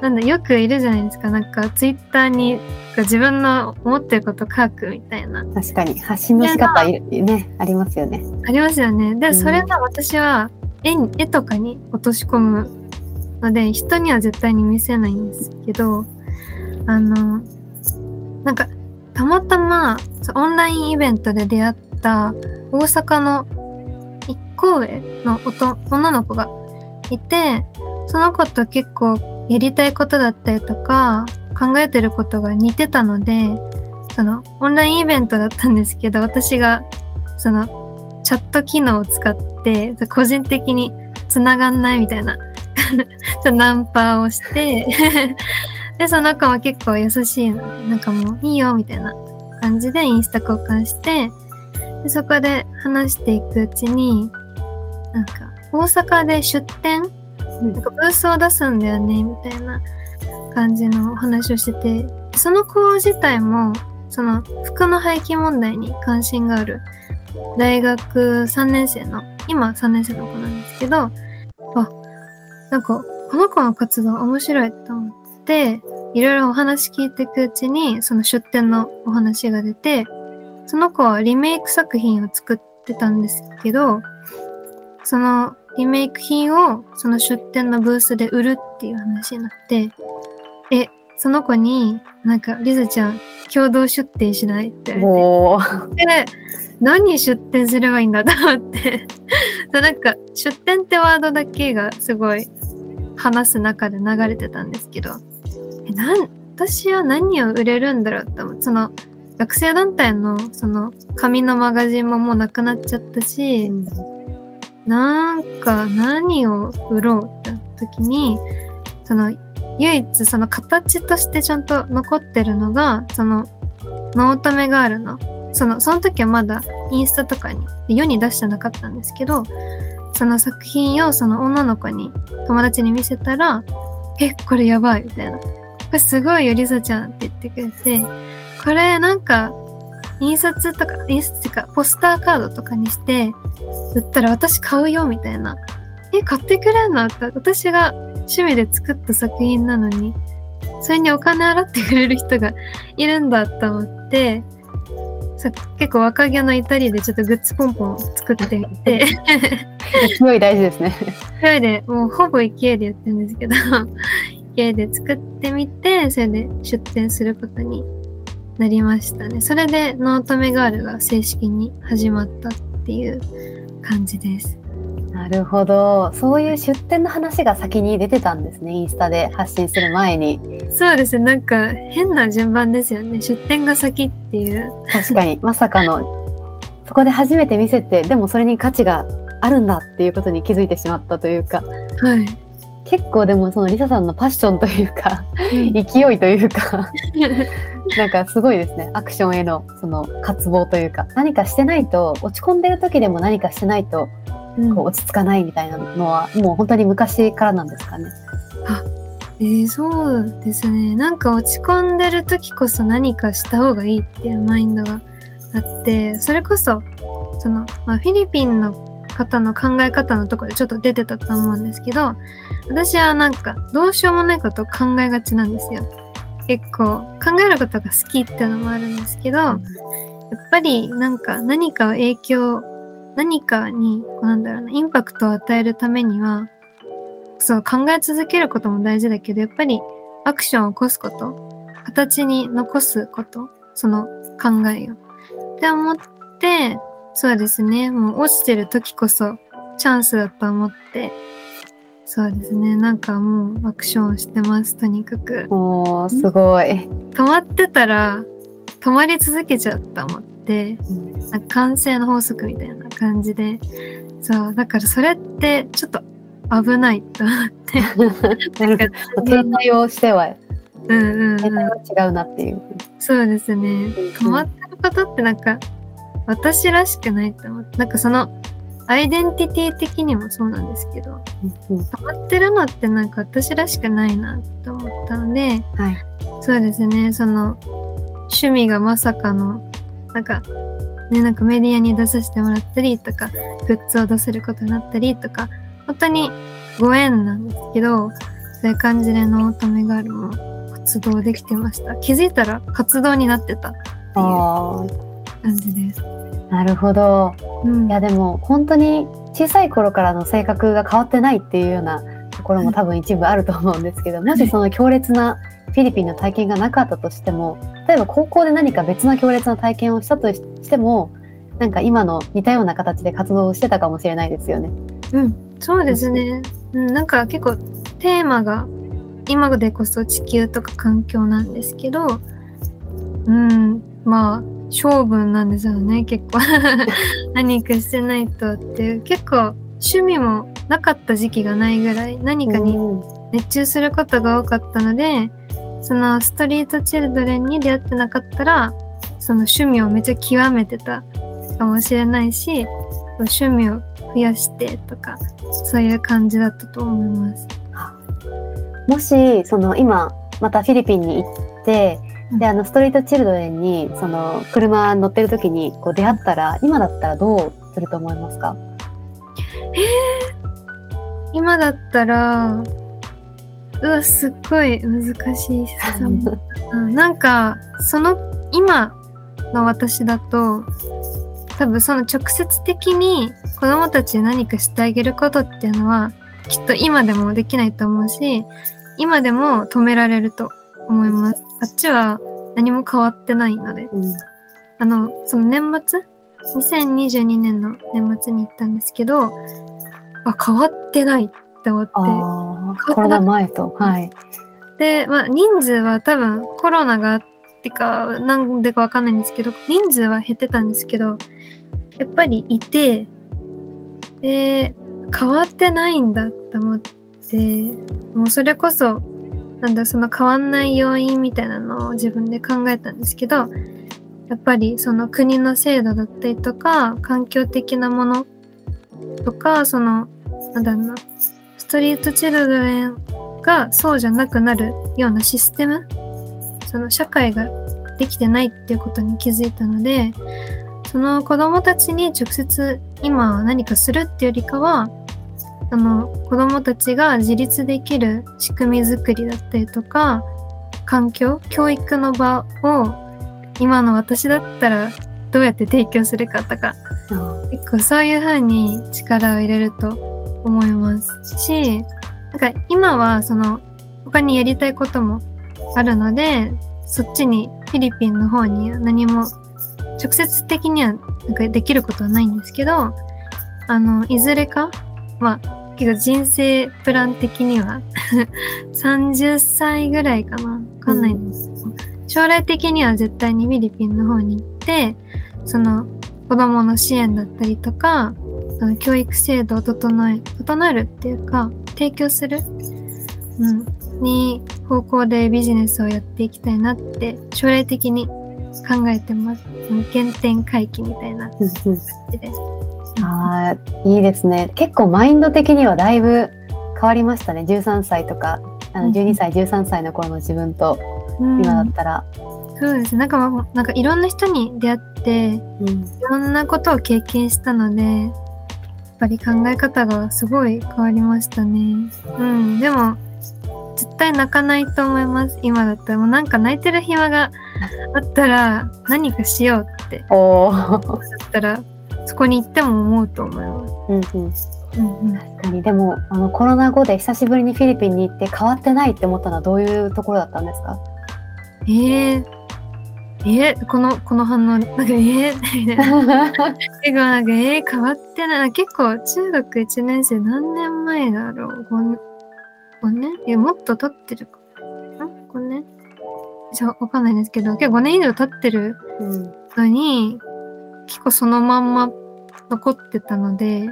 なんだよくいるじゃないですかなんかツイッターに自分の思ってること書くみたいな確かに発信の仕方ねありますよね。ありますよね。で、うんそれが私は絵に絵とかに落とし込むので、人には絶対に見せないんですけど、あの、なんか、たまたまオンラインイベントで出会った大阪の一個上のおと女の子がいて、その子と結構やりたいことだったりとか、考えてることが似てたので、そのオンラインイベントだったんですけど、私がそのチャット機能を使って個人的に繋がんないみたいな ナンパをしてでその子は結構優しいのでなんかもういいよみたいな感じでインスタ交換してでそこで話していくうちになんか大阪で出店なんかブースを出すんだよねみたいな感じのお話をしててその子自体もその服の廃棄問題に関心がある大学3年生の今3年生の子なんですけどあなんかこの子の活動面白いと思っていろいろお話聞いていくうちにその出展のお話が出てその子はリメイク作品を作ってたんですけどそのリメイク品をその出展のブースで売るっていう話になってえその子になんかリズちゃん共同出店しないって言われて。で、何出店すればいいんだと思って。なんか、出店ってワードだけがすごい話す中で流れてたんですけど、え、なん、私は何を売れるんだろうと思って、その、学生団体のその紙のマガジンももうなくなっちゃったし、なんか何を売ろうって時に、その唯一その形としてちゃんと残ってるのが、そのノートメガールの、その、その時はまだインスタとかに世に出してなかったんですけど、その作品をその女の子に友達に見せたら、え、これやばいみたいな。これすごいよ、リサちゃんって言ってくれて、これなんか、印刷とか、印刷っていうか、ポスターカードとかにして、売ったら私買うよ、みたいな。え、買ってくれんのって、私が趣味で作った作品なのに、それにお金払ってくれる人がいるんだと思って、さ結構若気の至りでちょっとグッズポンポン作ってみて、勢い大事ですね。勢いで、もうほぼ勢いでやってるんですけど、勢いで作ってみて、それで出店することになりましたね。それでノートメガールが正式に始まったっていう感じです。なるほど。そういう出店の話が先に出てたんですね。インスタで発信する前に。そうですね、なんか変な順番ですよね。出店が先っていう。確かに、まさかの、そこで初めて見せて、でもそれに価値があるんだっていうことに気づいてしまったというか、はい。結構でもそのリサさんのパッションというか勢いというか なんかすごいですね。アクションへのその渇望というか何かしてないと落ち込んでる時でも何かしてないとこう落ち着かないみたいなのはもう本当に昔からなんですかね。あえー、そうですね。なんか落ち込んでる時こそ何かした方がいいっていうマインドがあってそれこそその、まあ、フィリピンの方の考え方のところでちょっと出てたと思うんですけど私はなんかどうしようもないことを考えがちなんですよ。結構考えることが好きっていうのもあるんですけど、やっぱりなんか何かを影響何かにこうなんだろうなインパクトを与えるためにはそう考え続けることも大事だけどやっぱりアクションを起こすこと形に残すことその考えをって思ってそうですね。もう落ちてる時こそチャンスだと思って。そうですね。なんかもうアクションしてますとにかく。おーすごい。止まってたら止まり続けちゃうと思って、なんか完成の法則みたいな感じで。そうだからそれってちょっと危ないと思って。なんか停滞をしてはうんうん、停滞うん、は違うなっていう。そうですね。止まってることってなんか私らしくないと思ってなんかそのアイデンティティ的にもそうなんですけどうまってるのってなんか私らしくないなと思ったのではい。そうですねその趣味がまさかのなんかねなんかメディアに出させてもらったりとかグッズを出せることになったりとか本当にご縁なんですけどそういう感じでノートメガールも活動できてました。気づいたら活動になってたっていう。あ感じです、ーなるほど。うんいやでも本当に小さい頃からの性格が変わってないっていうようなところも多分一部あると思うんですけどもしその強烈なフィリピンの体験がなかったとしても例えば高校で何か別の強烈な体験をしたとしてもなんか今の似たような形で活動をしてたかもしれないですよね。うん、そうですね。うん、なんか結構テーマが今でこそ地球とか環境なんですけど、うん、まあ勝負なんですよね、結構。何かしてないとっていう、結構趣味もなかった時期がないぐらい何かにうん熱中することが多かったので、そのストリートチルドレンに出会ってなかったら、その趣味をめっちゃ極めてたかもしれないし、趣味を増やしてとか、そういう感じだったと思います。もしその今またフィリピンに行ってであのストリートチルドレンにその車乗ってる時にこう出会ったら今だったらどうすると思いますか？今だったら、うわ、すっごい難しい質問。うんなんか、その、今の私だと、多分その直接的に子供たちに何かしてあげることっていうのは、きっと今でもできないと思うし、今でも止められると思います。あっちは何も変わってないので。うんあの、その年末 ?2022 年の年末に行ったんですけど、あ、変わってないって思って。コロナ前とはい。で、まあ、人数は多分コロナがあってか、なんでかわかんないんですけど、人数は減ってたんですけど、やっぱりいて、で、変わってないんだって思って、もうそれこそ、なんだ、その変わんない要因みたいなのを自分で考えたんですけど、やっぱりその国の制度だったりとか、環境的なものとか、その、なんだろうな、ストリートチルドレンがそうじゃなくなるようなシステムその社会ができてないっていうことに気づいたのでその子供たちに直接今何かするっていうよりかはその子供たちが自立できる仕組み作りだったりとか環境教育の場を今の私だったらどうやって提供するかとか結構そういう風に力を入れると思いますしなんか今はその他にやりたいこともあるのでそっちにフィリピンの方には何も直接的にはなんかできることはないんですけどあのいずれかまあ結構人生プラン的には 30歳ぐらいかなわかんないんです将来的には絶対にフィリピンの方に行ってその子供の支援だったりとかその教育制度を整え整えるっていうか提供するうん、に方向でビジネスをやっていきたいなって将来的に考えてます。原点回帰みたいな感うんうんじで。あーいいですね。結構マインド的にはだいぶ変わりましたね。13歳とか、あのうん12歳、13歳の頃の自分とうん今だったら。そうです。なんかまあ、なんかいろんな人に出会って、うんいろんなことを経験したので、やっぱり考え方がすごい変わりましたね。うん。でも、絶対泣かないと思います。今だったら。もうなんか泣いてる暇があったら、何かしようって、おー だったら、そこに行っても思うと思います。うんうんうんうん。確かにでもあのコロナ後で久しぶりにフィリピンに行って変わってないって思ったのはどういうところだったんですか？えー、えー、この、この反応、なんか、えー、みたいな。結構なんか、えー、変わってない。結構、中学1年生何年前だろう ?5 5年いや、もっと経ってるか。ん ?5 年じゃあ、わかんないんですけど、結構5年以上経ってるうんのに、結構そのまんま残ってたので、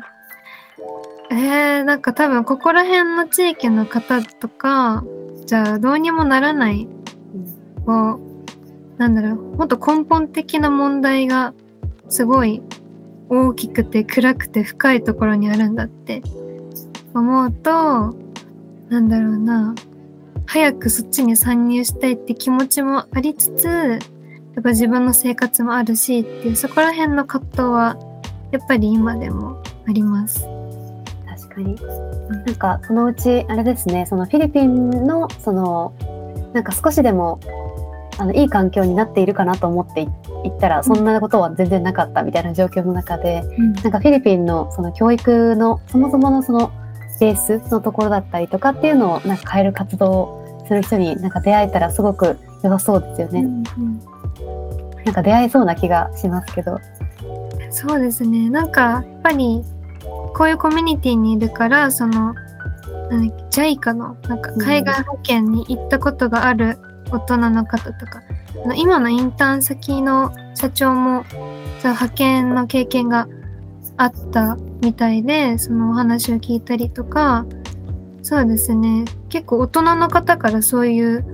えー、なんか多分、ここら辺の地域の方とか、じゃあ、どうにもならないこう、なんだろう、もっと根本的な問題がすごい大きくて暗くて深いところにあるんだって思うと、なんだろうな、早くそっちに参入したいって気持ちもありつつ、やっぱ自分の生活もあるしっていう、そこら辺の葛藤はやっぱり今でもあります。確かになんかそのうちあれですねそのフィリピンのそのなんか少しでもあのいい環境になっているかなと思ってい行ったらそんなことは全然なかったみたいな状況の中でなんかフィリピンのその教育のそもそものそのベースのところだったりとかっていうのをなんか変える活動をする人になんか出会えたらすごく良さそうですよね。うんうんなんか出会えそうな気がしますけど。そうですね。なんか、やっぱり、こういうコミュニティにいるから、その、なんだっけ JICA の、なんか、海外保険に行ったことがある大人の方とか、あの今のインターン先の社長も、その派遣の経験があったみたいで、そのお話を聞いたりとか、そうですね。結構大人の方からそういう、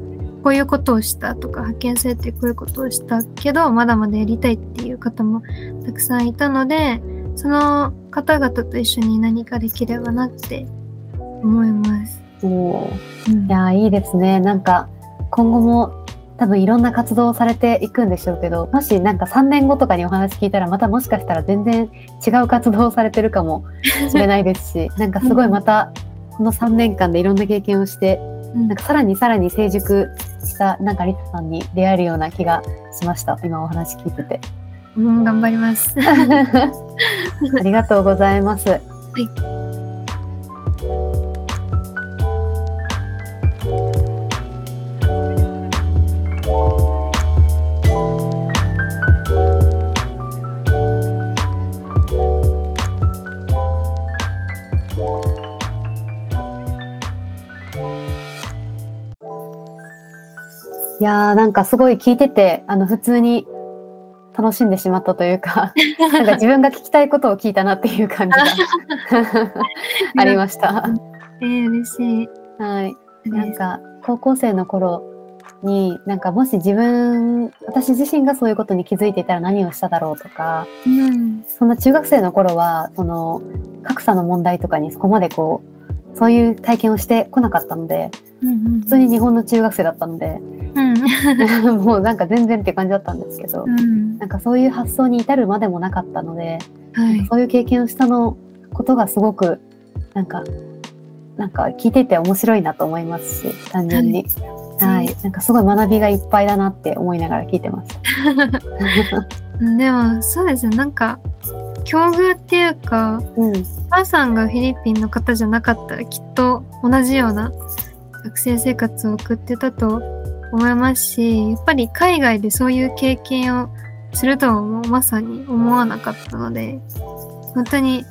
こういうことをしたとか、派遣されてこういうことをしたけど、まだまだやりたいっていう方もたくさんいたので、その方々と一緒に何かできればなって思います。もううんいやーいいですね。なんか今後も多分いろんな活動をされていくんでしょうけど、もしなんか3年後とかにお話聞いたらまたもしかしたら全然違う活動をされてるかもしれないですし、なんかすごいまたこの3年間でいろんな経験をして、うんなんかさらにさらに成熟したなんかリサさんに出会えるような気がしました。今お話聞いてて。うん、頑張ります。ありがとうございます。いやーなんかすごい聞いててあの普通に楽しんでしまったというか なんか自分が聞きたいことを聞いたなっていう感じが ありました。えー、嬉しい。はい、なんか高校生の頃になんかもし自分私自身がそういうことに気づいていたら何をしただろうとかうん。そんな中学生の頃はその格差の問題とかにそこまでこうそういう体験をしてこなかったのでうん普通に日本の中学生だったのでうん。もうなんか全然って感じだったんですけどうん。なんかそういう発想に至るまでもなかったのではい。そういう経験をしたのことがすごくなんかなんか聞いていて面白いなと思いますし単純に、はいなんかすごい学びがいっぱいだなって思いながら聞いてます。でも、そうですね。なんか、境遇っていうか、うん、お母さんがフィリピンの方じゃなかったらきっと同じような学生生活を送ってたと思いますしやっぱり海外でそういう経験をするとはもうまさに思わなかったので本当に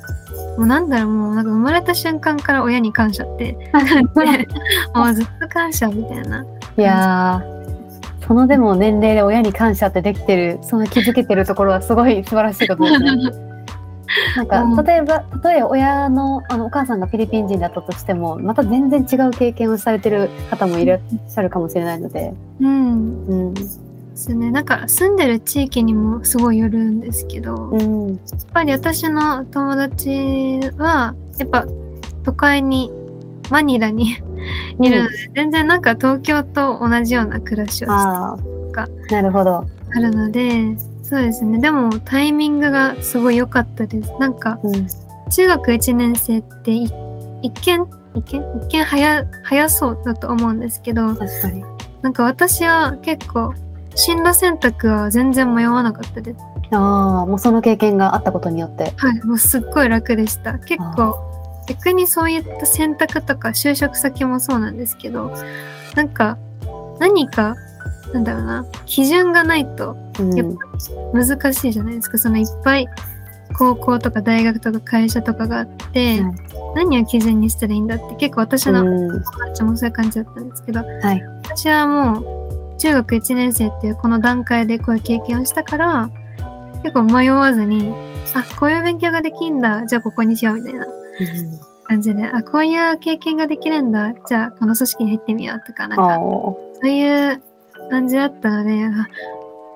もうなんだろうもうなんか生まれた瞬間から親に感謝って もうずっと感謝みたいないやーそのでも年齢で親に感謝ってできてるその気づけてるところはすごい素晴らしいことですね。なんかうん。例えば例えば親のあのお母さんがフィリピン人だったとしてもまた全然違う経験をされてる方もいらっしゃるかもしれないので、うん。うん。ですね。なんか住んでる地域にもすごいよるんですけど、やっうんぱり私の友達は、やっぱ都会に、マニラにいるので、全然なんか東京と同じような暮らしをしてあかあなるほど、あるので、そうですね。でもタイミングがすごい良かったです。なんかうん、中学1年生ってい一見一見？一見早早そうだと思うんですけど確かに。なんか私は結構進路選択は全然迷わなかったです。ああもうその経験があったことによって。はいもうすっごい楽でした。結構逆にそういった選択とか就職先もそうなんですけどなんか何かなんだろうな。基準がないとうん。やっ難しいじゃないですか。そのいっぱい高校とか大学とか会社とかがあって、はい。何を基準にしたらいいんだって。結構私のうん。友達もそういう感じだったんですけどはい。私はもう中学1年生っていうこの段階でこういう経験をしたから結構迷わずにあこういう勉強ができんだ。じゃあここにしようみたいな感じであこういう経験ができるんだ。じゃあこの組織に入ってみようとかなんあかー。そういう感じだったので、あ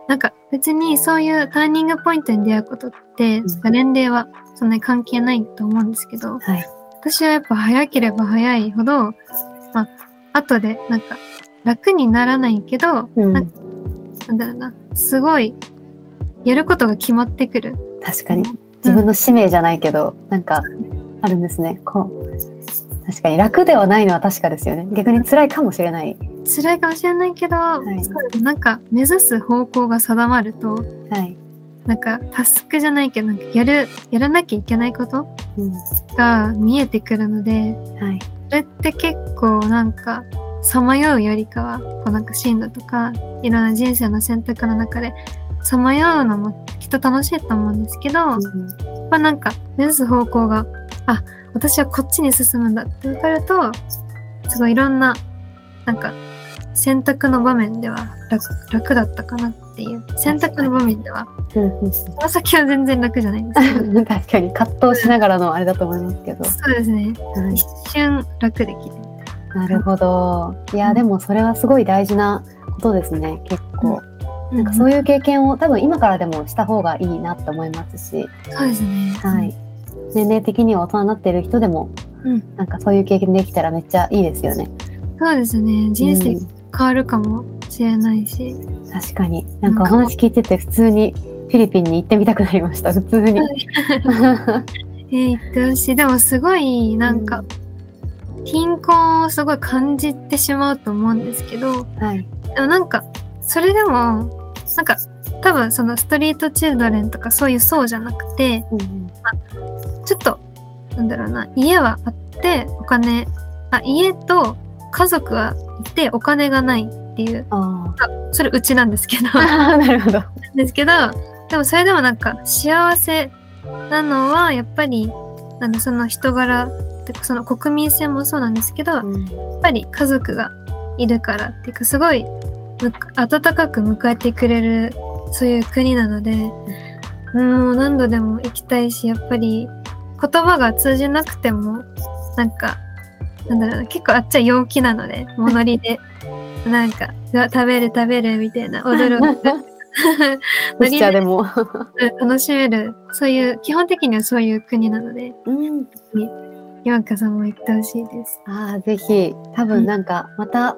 なんか別にそういうターニングポイントに出会うことって、ん。年齢はそんなに関係ないと思うんですけど、はい。私はやっぱ早ければ早いほど、まあ、後でなんか楽にならないけど、うん。なんなんだろうな、すごいやることが決まってくる。確かに。自分の使命じゃないけど、なんかあるんですね。こう確かに楽ではないのは確かですよね。逆に辛いかもしれない辛いかもしれないけど、い。そうですなんか目指す方向が定まると、はい、なんかタスクじゃないけど、なんかやる、やらなきゃいけないことうん。が見えてくるので、はい。それって結構なんか、さまようよりかは、こうなんか進路とか、いろんな人生の選択の中で、さまようのもきっと楽しいと思うんですけど、やっうん。ぱなんか、目指す方向が、あ、私はこっちに進むんだって分かると、すごいいろんな、なんか、選択の場面では楽楽だったかなっていう。選択の場面では、うんうんこの先は全然楽じゃないんですけど、う ん確かに葛藤しながらのあれだと思いますけど、そうですね。はい一瞬楽できる。なるほど。いや、でもそれはすごい大事なことですね、結構。なんかそういう経験を多分今からでもした方がいいなって思いますし、そうですね。はい。年齢的には大人になっている人でも、うんなんかそういう経験できたらめっちゃいいですよね。そうですね。人生うん変わるかもしれないし。確かに。なんかお話聞いてて普通にフィリピンに行ってみたくなりました、普通に。えー、言ってほしい。でもすごい、なんか、貧困をすごい感じてしまうと思うんですけど、はい。でもなんか、それでも、なんか、多分そのストリートチルドレンとかそういう層じゃなくて、うんちょっと、なんだろうな、家はあって、お金、あ、家と家族はいて、お金がないっていう、あそれうちなんですけど、あ。なるほど。ですけど、でもそれでもなんか幸せなのは、やっぱり、なんだその人柄、その国民性もそうなんですけど、やっぱり家族がいるからっていうか、すごいむ温かく迎えてくれる、そういう国なので、もう何度でも行きたいし、やっぱり言葉が通じなくても、なんか、なんだろうな、結構あっちは陽気なので、もうノリで、なんか、食べる食べるみたいな、踊る踊る。ジェスチャーでも。楽しめる、そういう、基本的にはそういう国なので、うん。岩香さんも行ってほしいです。ああ、ぜひ、多分なんか、また、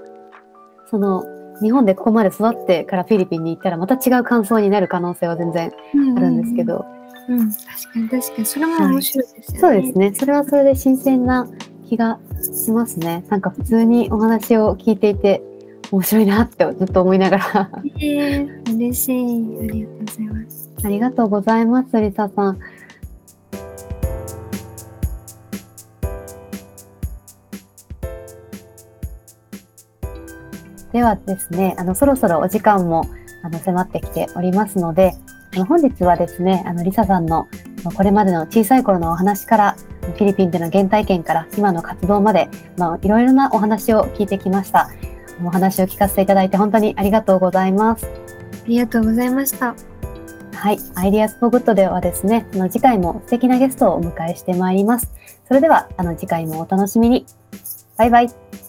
その、日本でここまで育ってからフィリピンに行ったら、また違う感想になる可能性は全然あるんですけど、うん。うん、確かに確かに。それも面白いですよね。そうですね。それはそれで新鮮な気がしますね。なんか普通にお話を聞いていて、面白いなってずっと思いながら。えー、嬉しい。ありがとうございます。ありがとうございます、リサさん。ではですね、あのそろそろお時間もあの迫ってきておりますので、あの本日はですね、あのリサさんのまあこれまでの小さい頃のお話から、フィリピンでの原体験から今の活動まで、まあ、いろいろなお話を聞いてきました。お話を聞かせていただいて本当にありがとうございます。ありがとうございました。はい。 IDEAS FOR GOOD ではですね、あの次回も素敵なゲストをお迎えしてまいります。それでは、あの次回もお楽しみに。バイバイ。